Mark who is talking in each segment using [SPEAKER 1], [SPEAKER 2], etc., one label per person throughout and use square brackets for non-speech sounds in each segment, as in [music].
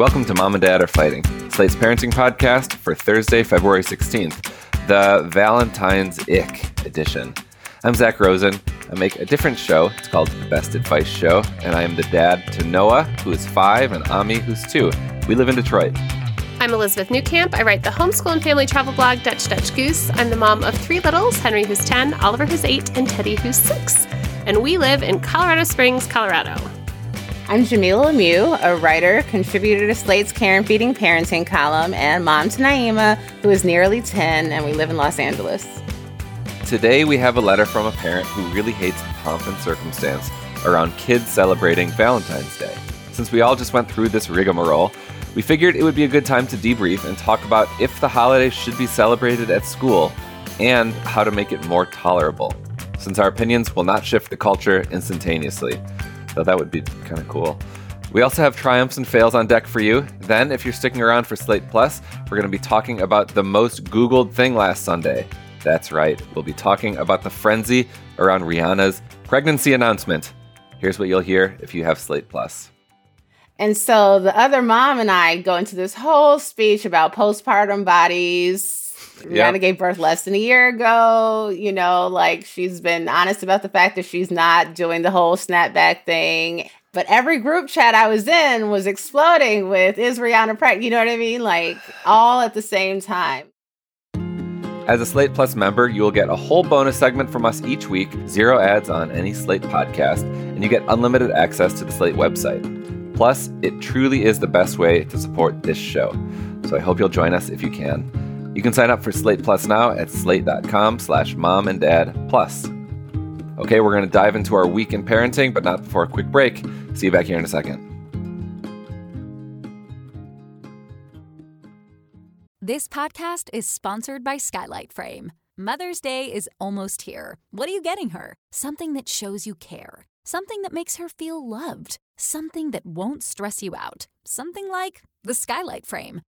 [SPEAKER 1] Welcome to Mom and Dad Are Fighting, Slate's parenting podcast for Thursday, February 16th, the Valentine's Ick edition. I'm Zak Rosen. I make a different show. It's called The Best Advice Show, and I am the dad to Noah, who is five, and Ami, who's two. We live in Detroit.
[SPEAKER 2] I'm Elizabeth Newcamp. I write the homeschool and family travel blog Dutch Dutch Goose. I'm the mom of three littles Henry, who's 10, Oliver, who's 8, and Teddy, who's 6. And we live in Colorado Springs, Colorado.
[SPEAKER 3] I'm Jamilah Lemieux, a writer, contributor to Slate's Care and Feeding Parenting column, and mom to Naima, who is nearly 10, and we live in Los Angeles.
[SPEAKER 1] Today, we have a letter from a parent who really hates the pomp and circumstance around kids celebrating Valentine's Day. Since we all just went through this rigmarole, we figured it would be a good time to debrief and talk about if the holiday should be celebrated at school and how to make it more tolerable, since our opinions will not shift the culture instantaneously. So that would be kind of cool. We also have triumphs and fails on deck for you. Then, if you're sticking around for Slate Plus, we're going to be talking about the most Googled thing last Sunday. That's right, we'll be talking about the frenzy around Rihanna's pregnancy announcement. Here's what you'll hear if you have Slate Plus.
[SPEAKER 3] And so the other mom and I go into this whole speech about postpartum bodies. Rihanna yep. gave birth less than a year ago. You know, like she's been honest about the fact that she's not doing the whole snapback thing. But every group chat I was in was exploding with, is Rihanna pregnant? You know what I mean? Like all at the same time.
[SPEAKER 1] As a Slate Plus member, you will get a whole bonus segment from us each week, zero ads on any Slate podcast, and you get unlimited access to the Slate website. Plus, it truly is the best way to support this show. So I hope you'll join us if you can. You can sign up for Slate Plus now at slate.com slash mom and dad plus. Okay, we're going to dive into our week in parenting, but not before a quick break. See you back here in a second.
[SPEAKER 4] This podcast is sponsored by Skylight Frame. Mother's Day is almost here. What are you getting her? Something that shows you care, something that makes her feel loved something that won't stress you out. Something like the skylight frame.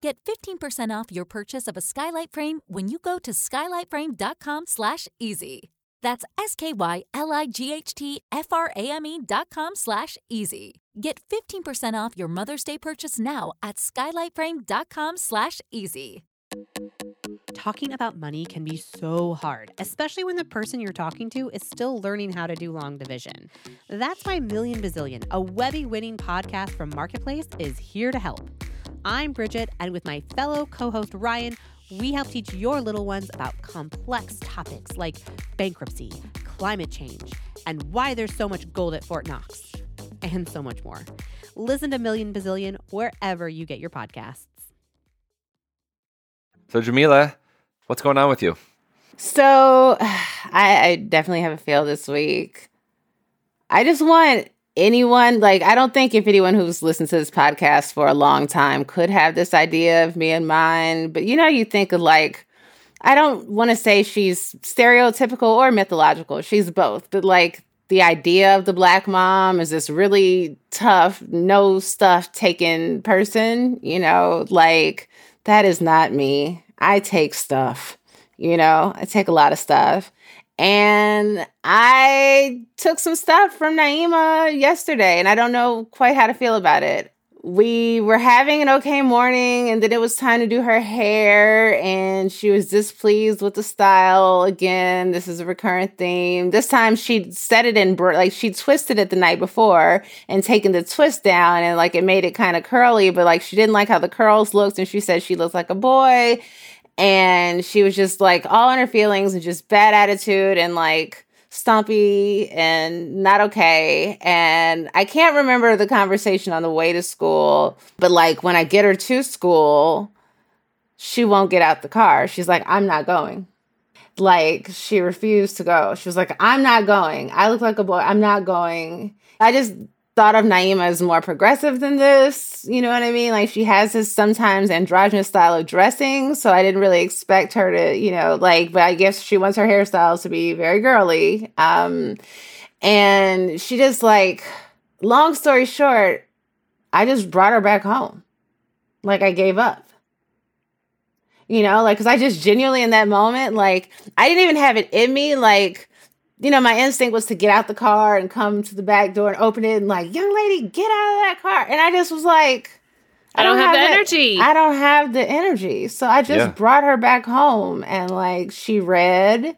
[SPEAKER 4] get 15% off your purchase of a skylight frame when you go to skylightframe.com/easy. That's S K Y L I G H T F R A M E dot com slash easy. Get 15% off your Mother's Day purchase now at skylightframe.com slash easy.
[SPEAKER 5] Talking about money can be so hard, especially when the person you're talking to is still learning how to do long division. That's why Million Bazillion, a Webby winning podcast from Marketplace, is here to help. I'm Bridget, and with my fellow co host Ryan, we help teach your little ones about complex topics like bankruptcy, climate change, and why there's so much gold at Fort Knox, and so much more. Listen to Million Bazillion wherever you get your podcasts.
[SPEAKER 1] So, Jamilah, what's going on with you?
[SPEAKER 3] So, [sighs] I, I definitely have a fail this week. I just want anyone, like, I don't think if anyone who's listened to this podcast for a long time could have this idea of me in mind, but you know, you think of like, I don't want to say she's stereotypical or mythological. She's both, but like the idea of the black mom is this really tough, no stuff taken person, you know, like that is not me. I take stuff, you know, I take a lot of stuff. And I took some stuff from Naima yesterday, and I don't know quite how to feel about it. we were having an okay morning and then it was time to do her hair and she was displeased with the style. Again this is a recurrent theme. This time she set it in like she twisted it the night before and taken the twist down and like it made it kind of curly but like she didn't like how the curls looked and she said she looked like a boy and she was just like all in her feelings and just bad attitude and like stumpy and not okay. And I can't remember the conversation on the way to school, but like when I get her to school, she won't get out the car. She's like, I'm not going. Like she refused to go. She was like, I'm not going. I look like a boy. I'm not going. I just thought of Naima as more progressive than this. You know what I mean? Like she has this sometimes androgynous style of dressing. So I didn't really expect her to, you know, like, but I guess she wants her hairstyles to be very girly. Um, and she just like, long story short, I just brought her back home. Like I gave up. You know, like, cause I just genuinely in that moment, like, I didn't even have it in me, like, you know, my instinct was to get out the car and come to the back door and open it and like, young lady, get out of that car. And I just was like,
[SPEAKER 2] I, don't, have, have the energy.
[SPEAKER 3] I don't have the energy. So I just yeah. brought her back home and like she read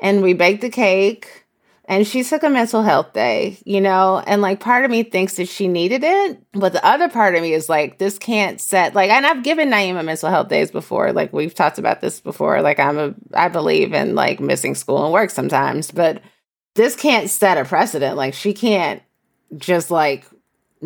[SPEAKER 3] and we baked the cake and she took a mental health day, you know, and like part of me thinks that she needed it, but the other part of me is like, this can't set like, and I've given Naima mental health days before, like we've talked about this before. Like I'm a, I believe in like missing school and work sometimes, but this can't set a precedent. Like she can't just like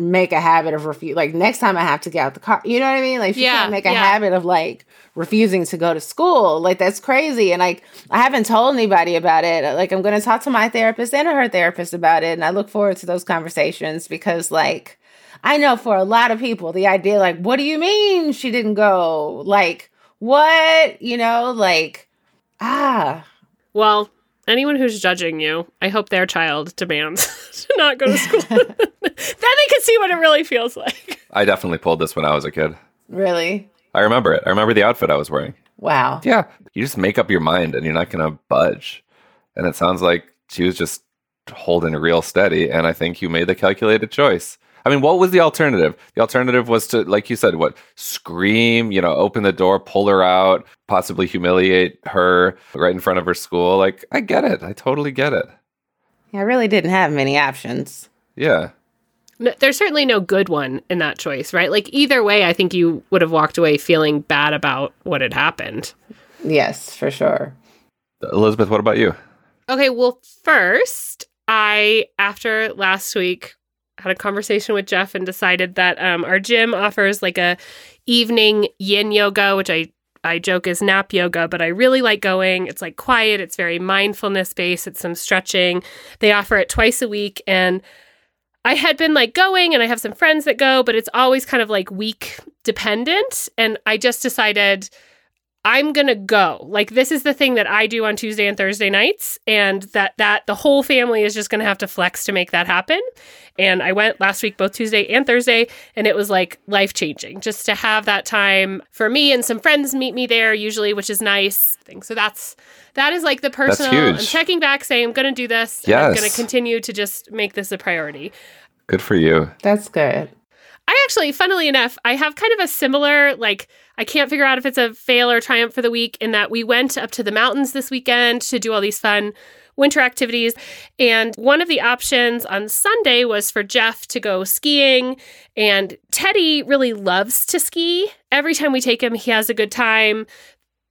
[SPEAKER 3] make a habit of refuse. Like next time I have to get out the car, you know what I mean? Like she yeah, can't make a yeah. habit of like refusing to go to school. Like that's crazy. And like I haven't told anybody about it. Like I'm going to talk to my therapist and her therapist about it. And I look forward to those conversations because like I know for a lot of people the idea like what do you mean she didn't go? Like what? You know, like ah.
[SPEAKER 2] Well, anyone who's judging you, I hope their child demands [laughs] to not go to school. [laughs] then they can see what it really feels like.
[SPEAKER 1] I definitely pulled this when I was a kid.
[SPEAKER 3] Really?
[SPEAKER 1] I remember it. I remember the outfit I was wearing.
[SPEAKER 3] Wow.
[SPEAKER 1] Yeah. You just make up your mind and you're not going to budge. And it sounds like she was just holding real steady. And I think you made the calculated choice. I mean, what was the alternative? The alternative was to, like you said, what scream, you know, open the door, pull her out, possibly humiliate her right in front of her school. Like, I get it. I totally get it.
[SPEAKER 3] Yeah, I really didn't have many options.
[SPEAKER 1] Yeah.
[SPEAKER 2] No, there's certainly no good one in that choice, right? Like, either way, I think you would have walked away feeling bad about what had happened.
[SPEAKER 3] Yes, for sure.
[SPEAKER 1] Elizabeth, what about you?
[SPEAKER 2] Okay, well, first, I, after last week, had a conversation with Jeff and decided that um, our gym offers like a evening yin yoga, which I I joke is nap yoga, but I really like going. It's like quiet, it's very mindfulness based, it's some stretching. They offer it twice a week and I had been like going and I have some friends that go, but it's always kind of like week dependent and I just decided I'm going to go. Like this is the thing that I do on Tuesday and Thursday nights and that that the whole family is just going to have to flex to make that happen. And I went last week both Tuesday and Thursday and it was like life-changing just to have that time for me and some friends meet me there usually, which is nice. Thing. So that's that is like the personal I'm checking back saying I'm going to do this.
[SPEAKER 1] Yes.
[SPEAKER 2] I'm going to continue to just make this a priority.
[SPEAKER 1] Good for you.
[SPEAKER 3] That's good.
[SPEAKER 2] I actually, funnily enough, I have kind of a similar, like, I can't figure out if it's a fail or triumph for the week in that we went up to the mountains this weekend to do all these fun winter activities. And one of the options on Sunday was for Jeff to go skiing. And Teddy really loves to ski. Every time we take him, he has a good time.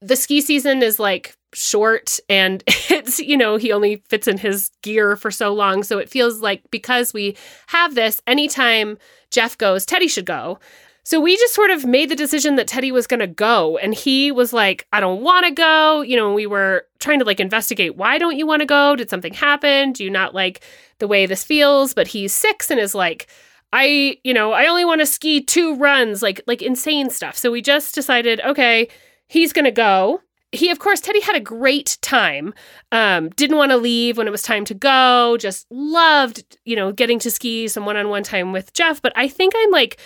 [SPEAKER 2] The ski season is like short and [laughs] it's you know he only fits in his gear for so long so it feels like because we have this anytime Jeff goes, Teddy should go. So we just sort of made the decision that Teddy was going to go. And he was like, I don't want to go. You know, we were trying to like investigate why don't you want to go? Did something happen? Do you not like the way this feels? But he's six and is like, I, you know, I only want to ski two runs, like like insane stuff. So we just decided, okay, he's going to go he of course teddy had a great time um, didn't want to leave when it was time to go just loved you know getting to ski some one-on-one time with jeff but i think i'm like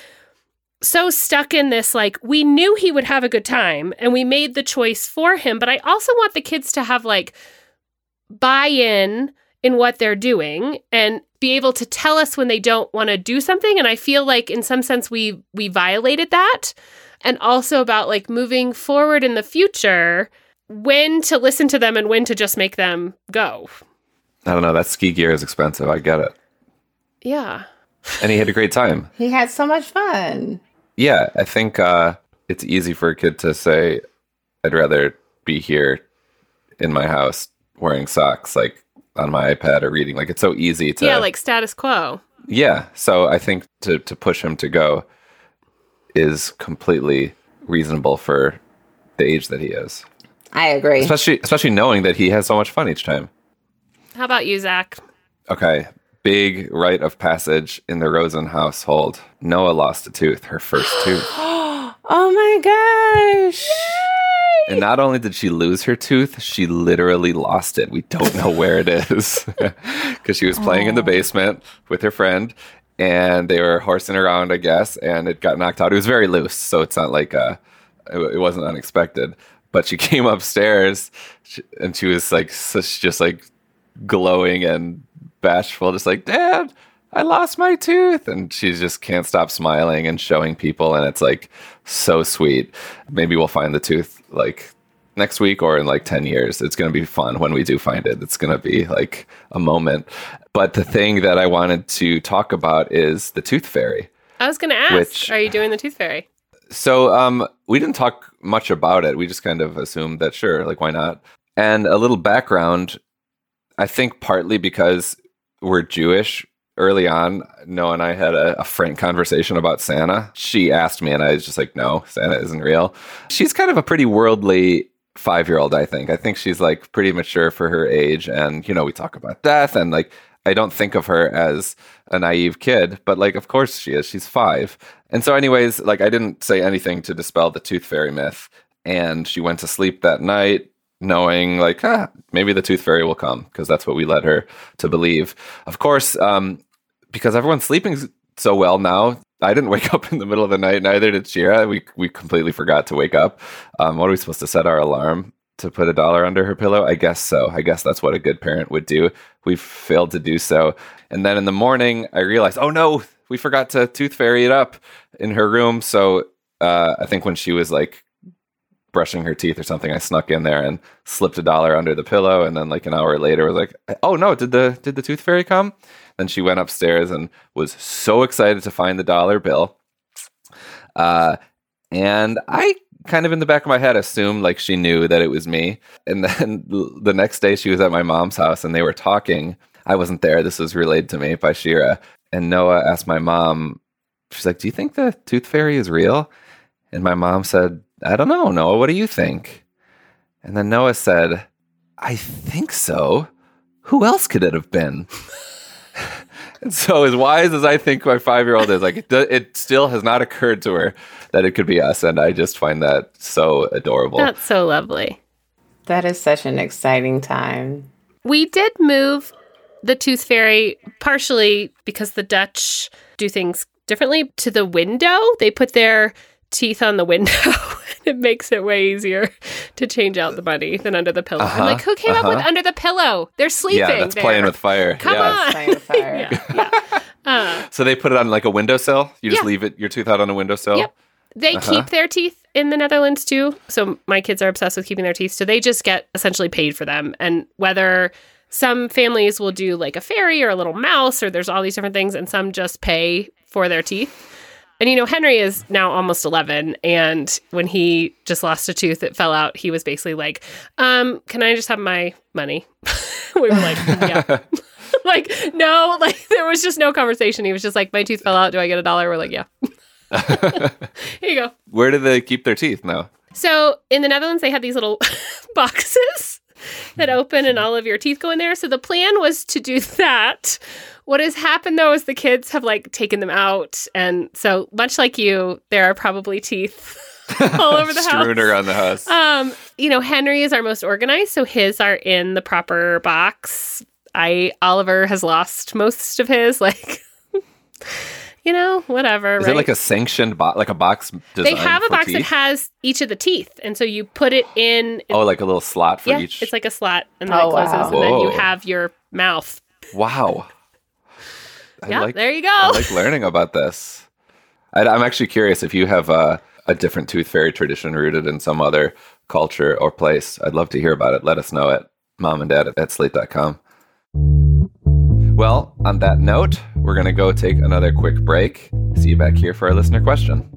[SPEAKER 2] so stuck in this like we knew he would have a good time and we made the choice for him but i also want the kids to have like buy-in in what they're doing and be able to tell us when they don't want to do something and I feel like in some sense we we violated that and also about like moving forward in the future when to listen to them and when to just make them go.
[SPEAKER 1] I don't know. That ski gear is expensive. I get it.
[SPEAKER 2] Yeah.
[SPEAKER 1] And he had a great time.
[SPEAKER 3] He had so much fun.
[SPEAKER 1] Yeah, I think uh, it's easy for a kid to say, I'd rather be here in my house wearing socks, like on my iPad or reading. Like it's so easy to.
[SPEAKER 2] Yeah, like status quo.
[SPEAKER 1] Yeah. So I think to, to push him to go is completely reasonable for the age that he is.
[SPEAKER 3] I agree.
[SPEAKER 1] Especially especially knowing that he has so much fun each time.
[SPEAKER 2] How about you, Zak?
[SPEAKER 1] Okay. Big rite of passage in the Rosen household. Noah lost a tooth, her first [gasps] tooth.
[SPEAKER 3] oh my gosh.
[SPEAKER 1] And not only did she lose her tooth, she literally lost it. We don't know where it is [laughs] because she was playing in the basement with her friend and they were horsing around, I guess, and it got knocked out. It was very loose, so it's not like uh, it, it wasn't unexpected. But she [laughs] came upstairs and she was like, such just like glowing and bashful, just like, Dad, I lost my tooth. And she just can't stop smiling and showing people. And it's like so sweet. Maybe we'll find the tooth like next week or in like 10 years. It's going to be fun when we do find it. It's going to be like a moment. But the thing that I wanted to talk about is the tooth fairy.
[SPEAKER 2] I was going to ask,
[SPEAKER 1] Which-
[SPEAKER 2] are you doing the tooth fairy?
[SPEAKER 1] So um, we didn't talk much about it. We just kind of assumed that sure, like why not? And a little background, I think partly because we're Jewish. Early on, Noah and I had a, a frank conversation about Santa. She asked me, and I was just like, "No, Santa isn't real." She's kind of a pretty worldly five-year-old. I think. I think she's like pretty mature for her age, and you know, we talk about death, and like I don't think of her as a naive kid, but like, of course she is. She's five. And so, anyways, like, I didn't say anything to dispel the tooth fairy myth. And she went to sleep that night knowing, like, ah, maybe the tooth fairy will come because that's what we led her to believe. Of course, um, because everyone's sleeping so well now, I didn't [laughs] wake up in the middle of the night. Neither did Shira. We we completely forgot to wake up. Um, what are we supposed to set our alarm to put a dollar under her pillow? I guess so. I guess that's what a good parent would do. We failed to do so. And then in the morning, I realized, oh no, we forgot to tooth fairy it up in her room. So uh, I think when she was like brushing her teeth or something, I snuck in there and slipped a dollar under the pillow. And then like an hour later, was like, oh no, did the did the tooth fairy come? Then she went upstairs and was so excited to find the dollar bill. Uh, and I kind of in the back of my head assumed like she knew that it was me. And then [laughs] the next day she was at my mom's house and they were talking. I wasn't there. This was relayed to me by Shira. And Noah asked my mom, she's like, Do you think the tooth fairy is real? And my mom said, I don't know, Noah. What do you think? And then Noah said, I think so. Who else could it have been? [laughs] and so, as wise as I think my five year old is, like, it, it still has not occurred to her that it could be us. And I just find that so adorable.
[SPEAKER 2] That's so lovely.
[SPEAKER 3] That is such an exciting time.
[SPEAKER 2] We did move the tooth fairy partially because the Dutch do things differently to the window. They put their teeth on the window. [laughs] it makes it way easier to change out the money than under the pillow. I'm like,
[SPEAKER 1] Uh-huh,
[SPEAKER 2] who came up with
[SPEAKER 1] uh-huh.
[SPEAKER 2] under the pillow? They're sleeping.
[SPEAKER 1] yeah, that's
[SPEAKER 2] there.
[SPEAKER 1] playing with fire.
[SPEAKER 2] Come
[SPEAKER 1] yeah.
[SPEAKER 2] on.
[SPEAKER 3] Playing with fire. [laughs]
[SPEAKER 2] yeah, [laughs] yeah. Uh,
[SPEAKER 1] So they put it on like a windowsill. You just
[SPEAKER 2] Yeah.
[SPEAKER 1] leave it your tooth out on a windowsill.
[SPEAKER 2] Yep. They
[SPEAKER 1] Uh-huh.
[SPEAKER 2] keep their teeth in the Netherlands too. So my kids are obsessed with keeping their teeth. So they just get essentially paid for them. And whether some families will do like a fairy or a little mouse, or there's all these different things, and some just pay for their teeth. And you know, Henry is now almost 11. And when he just lost a tooth that fell out, he was basically like, um, Can I just have my money? [laughs] we were like, Yeah. [laughs] like, no, like there was just no conversation. He was just like, My tooth fell out. Do I get a dollar? We're like, Yeah. [laughs] Here you go.
[SPEAKER 1] Where do they keep their teeth now?
[SPEAKER 2] So in the Netherlands, they had these little boxes [laughs] that open and all of your teeth go in there. So the plan was to do [laughs] that. What has happened though is the kids have like taken them out. And so much like you, there are probably teeth [laughs] all over the house.
[SPEAKER 1] Strewn around the house.
[SPEAKER 2] Um, you know, Henry is our most organized, so his are in the proper box. I Oliver has lost most of his, like you know, whatever.
[SPEAKER 1] Is
[SPEAKER 2] right?
[SPEAKER 1] it like a sanctioned box, like a box
[SPEAKER 2] they have a
[SPEAKER 1] for
[SPEAKER 2] box that has each of the teeth, and so you put it in.
[SPEAKER 1] oh, like a little slot for
[SPEAKER 2] yeah,
[SPEAKER 1] each.
[SPEAKER 2] it's like a slot, and then
[SPEAKER 3] Oh,
[SPEAKER 2] it closes,
[SPEAKER 3] wow.
[SPEAKER 2] and then you have your mouth.
[SPEAKER 1] wow. I
[SPEAKER 2] yeah,
[SPEAKER 1] like,
[SPEAKER 2] there you go.
[SPEAKER 1] I like learning about this. I, I'm actually curious if you have a, a different tooth fairy tradition rooted in some other culture or place. I'd love to hear about it. Let us know at mom and dad at slate.com. Well, on that note, we're going to go take another quick break. See you back here for our listener question.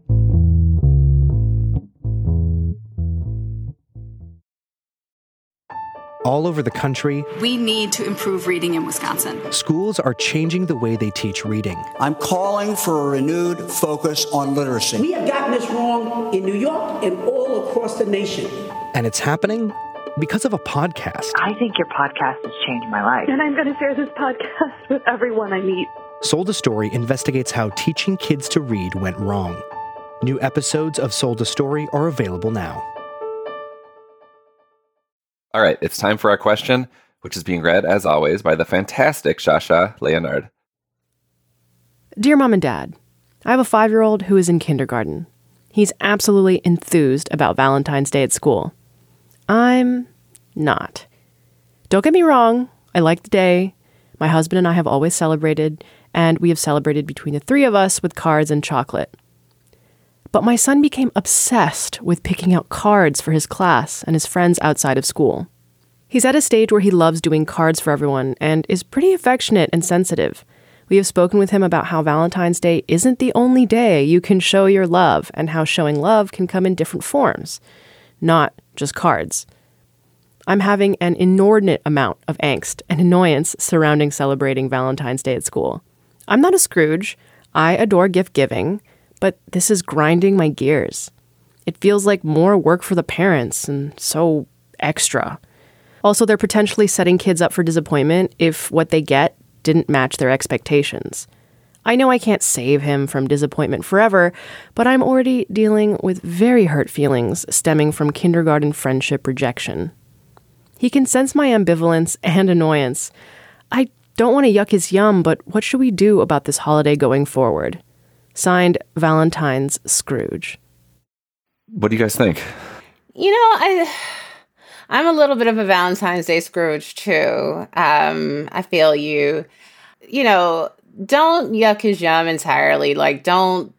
[SPEAKER 6] All over the country,
[SPEAKER 7] We need to improve reading in Wisconsin.
[SPEAKER 6] schools are changing the way they teach reading.
[SPEAKER 8] I'm calling for a renewed focus on literacy.
[SPEAKER 9] We have gotten this wrong in New York and all across the nation.
[SPEAKER 6] And it's happening because of a podcast.
[SPEAKER 10] I think your podcast has changed my life.
[SPEAKER 11] And I'm going to share this podcast with everyone I meet.
[SPEAKER 6] Sold a Story investigates how teaching kids to read went wrong. New episodes of Sold a Story are available now.
[SPEAKER 1] All right, it's time for our question, which is being read, as always, by the fantastic Shasha Leonard.
[SPEAKER 12] Dear Mom and Dad, I have a five year old who is in kindergarten. He's absolutely enthused about Valentine's Day at school. I'm not. Don't get me wrong, I like the day. My husband and I have always celebrated, and we have celebrated between the three of us with cards and chocolate. But my son became obsessed with picking out cards for his class and his friends outside of school. He's at a stage where he loves doing cards for everyone and is pretty affectionate and sensitive. We have spoken with him about how Valentine's Day isn't the only day you can show your love and how showing love can come in different forms, not just cards. I'm having an inordinate amount of angst and annoyance surrounding celebrating Valentine's Day at school. I'm not a Scrooge. I adore gift giving, but this is grinding my gears. It feels like more work for the parents and so extra. Also, they're potentially setting kids up for disappointment if what they get didn't match their expectations. I know I can't save him from disappointment forever, but I'm already dealing with very hurt feelings stemming from kindergarten friendship rejection. He can sense my ambivalence and annoyance. I don't want to yuck his yum, but what should we do about this holiday going forward? Signed, Valentine's Scrooge.
[SPEAKER 1] What do you guys think?
[SPEAKER 3] You know, I I'm a little bit of a Valentine's Day Scrooge too. Um, I feel you. You know, don't yuck his yum entirely. Like, don't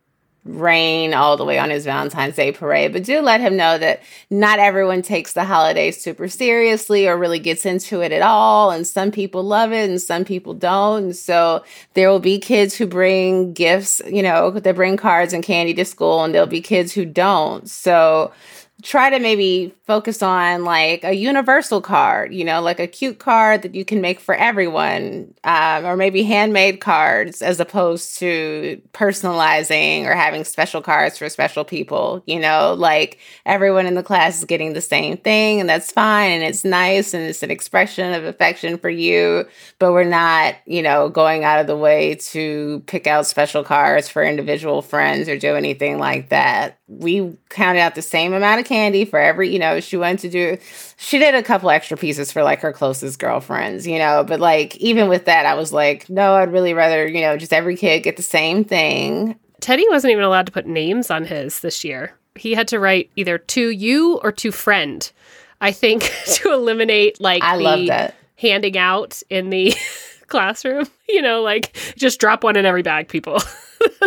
[SPEAKER 3] rain all the way on his Valentine's Day parade, but do let him know that not everyone takes the holiday super seriously or really gets into it at all. And some people love it and some people don't. And so there will be kids who bring gifts, you know, they bring cards and candy to school, and there'll be kids who don't. So try to maybe focus on like a universal card, you know, like a cute card that you can make for everyone, um, or maybe handmade cards as opposed to personalizing or having special cards for special people, you know, like everyone in the class is getting the same thing and that's fine and it's nice and it's an expression of affection for you, but we're not, you know, going out of the way to pick out special cards for individual friends or do anything like that. We counted out the same amount of candy for every, you know, she went to do, she did a couple extra pieces for like her closest girlfriends, you know, but like even with that, I was like, no, I'd really rather, you know, just every kid get the same thing.
[SPEAKER 2] Teddy wasn't even allowed to put names on his this year. He had to write either to you or to friend. I think [laughs] to eliminate like
[SPEAKER 3] I
[SPEAKER 2] the
[SPEAKER 3] love that.
[SPEAKER 2] handing out in the [laughs] classroom. You know, like just drop one in every bag, people. [laughs]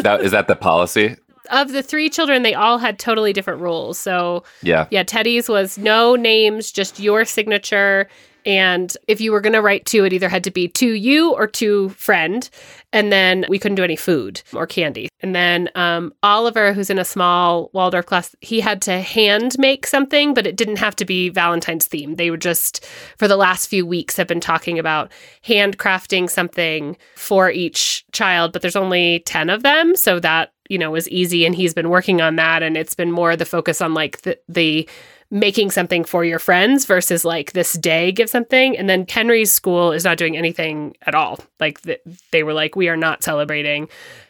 [SPEAKER 1] That, is that the policy?
[SPEAKER 2] Of the three children, they all had totally different rules. So
[SPEAKER 1] Yeah.
[SPEAKER 2] yeah, Teddy's was no names, just your signature. And if you were going to write to, it either had to be to you or to friend. And then we couldn't do any food or candy. And then um, Oliver, who's in a small Waldorf class, he had to hand make something, but it didn't have to be Valentine's theme. They were just, for the last few weeks, have been talking about handcrafting something for each child, but there's only 10 of them. So that, you know, was easy. And he's been working on that. And it's been more the focus on like the, the making something for your friends versus like this day give something. And then henry's school is not doing anything at all. Like th- they were like we are not celebrating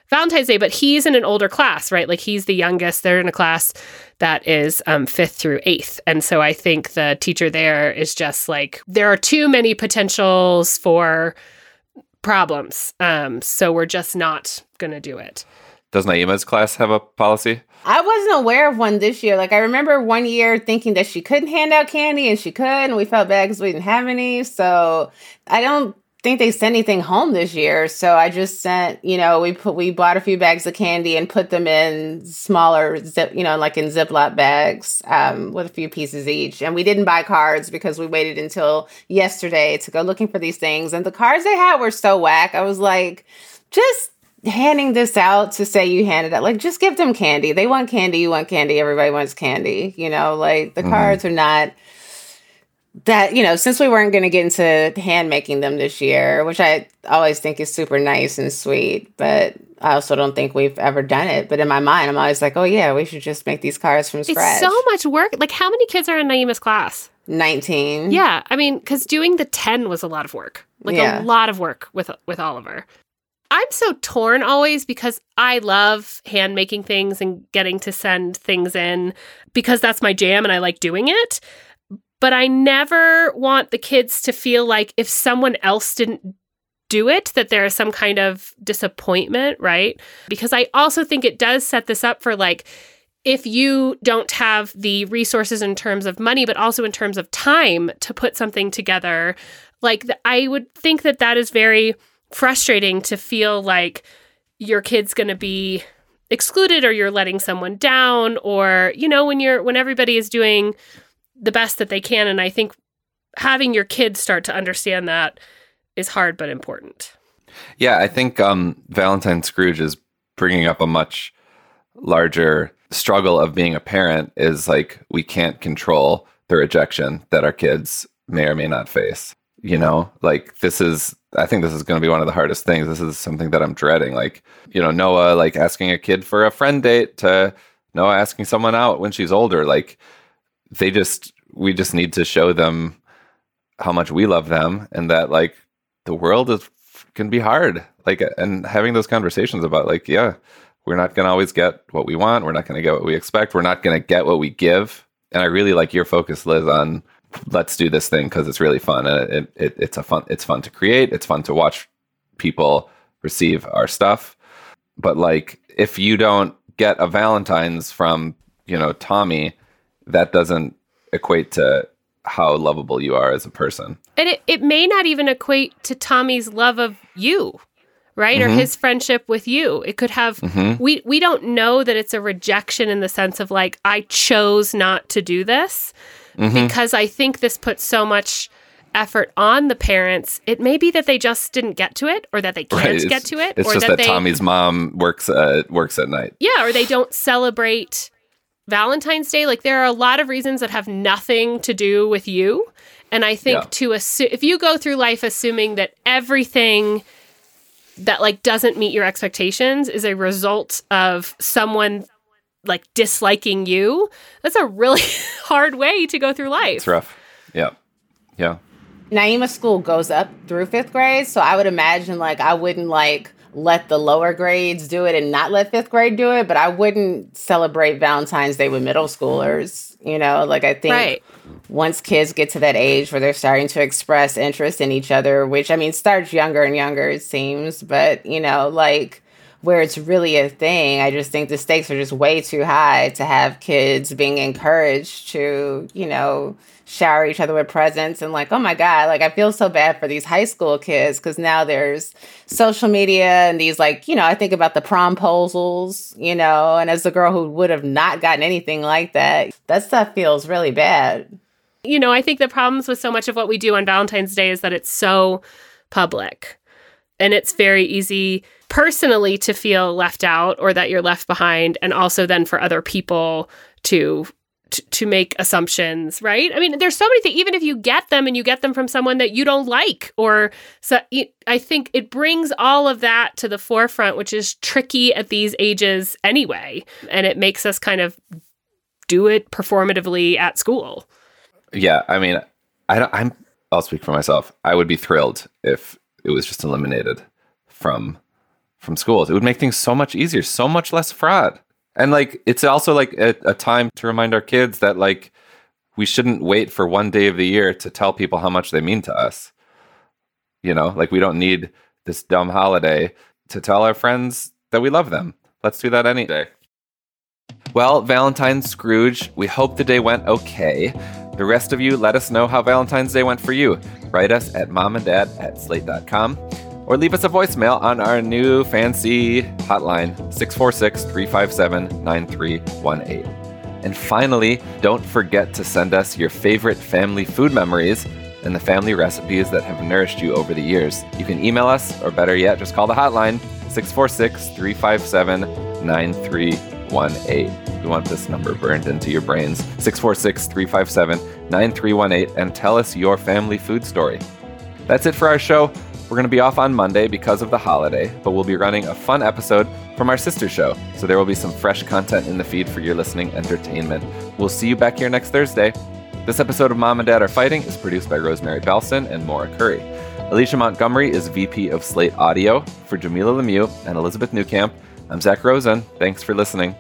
[SPEAKER 2] valentine's day but he's in an older class right? Like he's the youngest. They're in a class that is um, fifth through eighth. And so i think the teacher there is just like there are too many potentials for problems. Um, so we're just not gonna do it
[SPEAKER 1] Does Naima's class have a policy?
[SPEAKER 3] I wasn't aware of one this year. Like I remember one year thinking that she couldn't hand out candy and she could, and we felt bad because we didn't have any. So I don't think they sent anything home this year. So I just sent, you know, we put we bought a few bags of candy and put them in smaller zip, you know, like in Ziploc bags um, with a few pieces each. And we didn't buy cards because we waited until yesterday to go looking for these things. And the cards they had were so whack. I was like, just handing this out to say you handed it like just give them candy. They want candy you want candy everybody wants candy you know? Like the mm-hmm. cards are not that you know since we weren't going to get into hand making them this year which i always think is super nice and sweet but i also don't think we've ever done it. But in my mind i'm always like oh yeah we should just make these cards from scratch.
[SPEAKER 2] it's so much work. Like how many kids are in naima's class?
[SPEAKER 3] 19
[SPEAKER 2] yeah i mean because doing the 10 was a lot of work. Like yeah. a lot of work with with oliver I'm so torn always because I love hand making things and getting to send things in because that's my jam and I like doing it. But I never want the kids to feel like if someone else didn't do it, that there is some kind of disappointment, right? Because I also think it does set this up for like, if you don't have the resources in terms of money, but also in terms of time to put something together, like I would think that that is very frustrating to feel like your kid's going to be excluded or you're letting someone down or you know when you're when everybody is doing the best that they can. And i think having your kids start to understand that is hard but important.
[SPEAKER 1] Yeah i think um, valentine scrooge is bringing up a much larger struggle of being a parent is like we can't control the rejection that our kids may or may not face you know like this is I think this is going to be one of the hardest things. This is something that I'm dreading. Like, you know, Noah like asking a kid for a friend date to Noah asking someone out when she's older. Like, they just, we just need to show them how much we love them and that like the world is can be hard. Like, and having those conversations about like, yeah, we're not going to always get what we want. We're not going to get what we expect. We're not going to get what we give. And I really like your focus, Liz, on let's do this thing because it's really fun. And it, it, it's a fun it's fun to create. It's fun to watch people receive our stuff. But like if you don't get a valentine's from you know tommy that doesn't equate to how lovable you are as a person.
[SPEAKER 2] And it, it may not even equate to tommy's love of you right? Mm-hmm. or his friendship with you. It could have mm-hmm. we we don't know that it's a rejection in the sense of like i chose not to do this mm-hmm. because I think this puts so much effort on the parents. It may be that they just didn't get to it, or that they can't right. get to it,
[SPEAKER 1] it's
[SPEAKER 2] or
[SPEAKER 1] just
[SPEAKER 2] that,
[SPEAKER 1] that they, Tommy's mom works uh, works at night.
[SPEAKER 2] Yeah, or they don't celebrate Valentine's Day. Like there are a lot of reasons that have nothing to do with you. And I think yeah. to assume if you go through life assuming that everything that like doesn't meet your expectations is a result of someone like disliking you, that's a really [laughs] hard way to go through life.
[SPEAKER 1] It's rough. Yeah. Yeah.
[SPEAKER 3] Naima school goes up through fifth grade. So I would imagine like I wouldn't like let the lower grades do it and not let fifth grade do it, but I wouldn't celebrate Valentine's Day with middle schoolers. You know, like I think right. once kids get to that age where they're starting to express interest in each other, which I mean starts younger and younger, it seems, but you know, like where it's really a thing. I just think the stakes are just way too high to have kids being encouraged to, you know, shower each other with presents and like, oh my God, like I feel so bad for these high school kids because now there's social media and these like, you know, I think about the promposals, you know, and as a girl who would have not gotten anything like that, that stuff feels really bad.
[SPEAKER 2] You know, I think the problems with so much of what we do on Valentine's Day is that it's so public and it's very easy personally to feel left out or that you're left behind and also then for other people to to, make assumptions, right? I mean, there's so many things. Even if you get them and you get them from someone that you don't like, or so, I think it brings all of that to the forefront, which is tricky at these ages anyway, and it makes us kind of do it performatively at school.
[SPEAKER 1] Yeah, I mean, I don't, I'm. I'll speak for myself. I would be thrilled if it was just eliminated from from schools. It would make things so much easier, so much less fraud. And like it's also like a, a, time to remind our kids that like we shouldn't wait for one day of the year to tell people how much they mean to us. You know, like we don't need this dumb holiday to tell our friends that we love them. Let's do that any day. Well, Valentine Scrooge, we hope the day went okay. The rest of you, let us know how Valentine's Day went for you. Write us at momanddad at slate.com or leave us a voicemail on our new fancy hotline, 646 357 9318. And finally, don't forget to send us your favorite family food memories and the family recipes that have nourished you over the years. You can email us, or better yet, just call the hotline, 646 357 9318. We want this number burned into your brains, 646 357 9318, and tell us your family food story. That's it for our show. We're going to be off on Monday because of the holiday, but we'll be running a fun episode from our sister show, so there will be some fresh content in the feed for your listening entertainment. We'll see you back here next Thursday. This episode of Mom and Dad Are Fighting is produced by Rosemary Belson and Maura Curry. Alicia Montgomery is VP of Slate Audio. For Jamilah Lemieux and Elizabeth Newcamp, I'm Zak Rosen. Thanks for listening.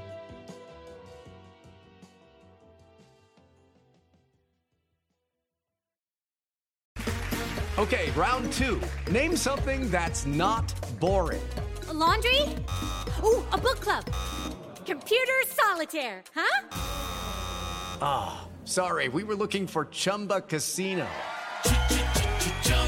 [SPEAKER 13] Okay, round two. Name something that's not boring.
[SPEAKER 14] A laundry? Ooh, a book club. Computer solitaire, huh?
[SPEAKER 13] Ah, oh, sorry, we were looking for Chumba Casino.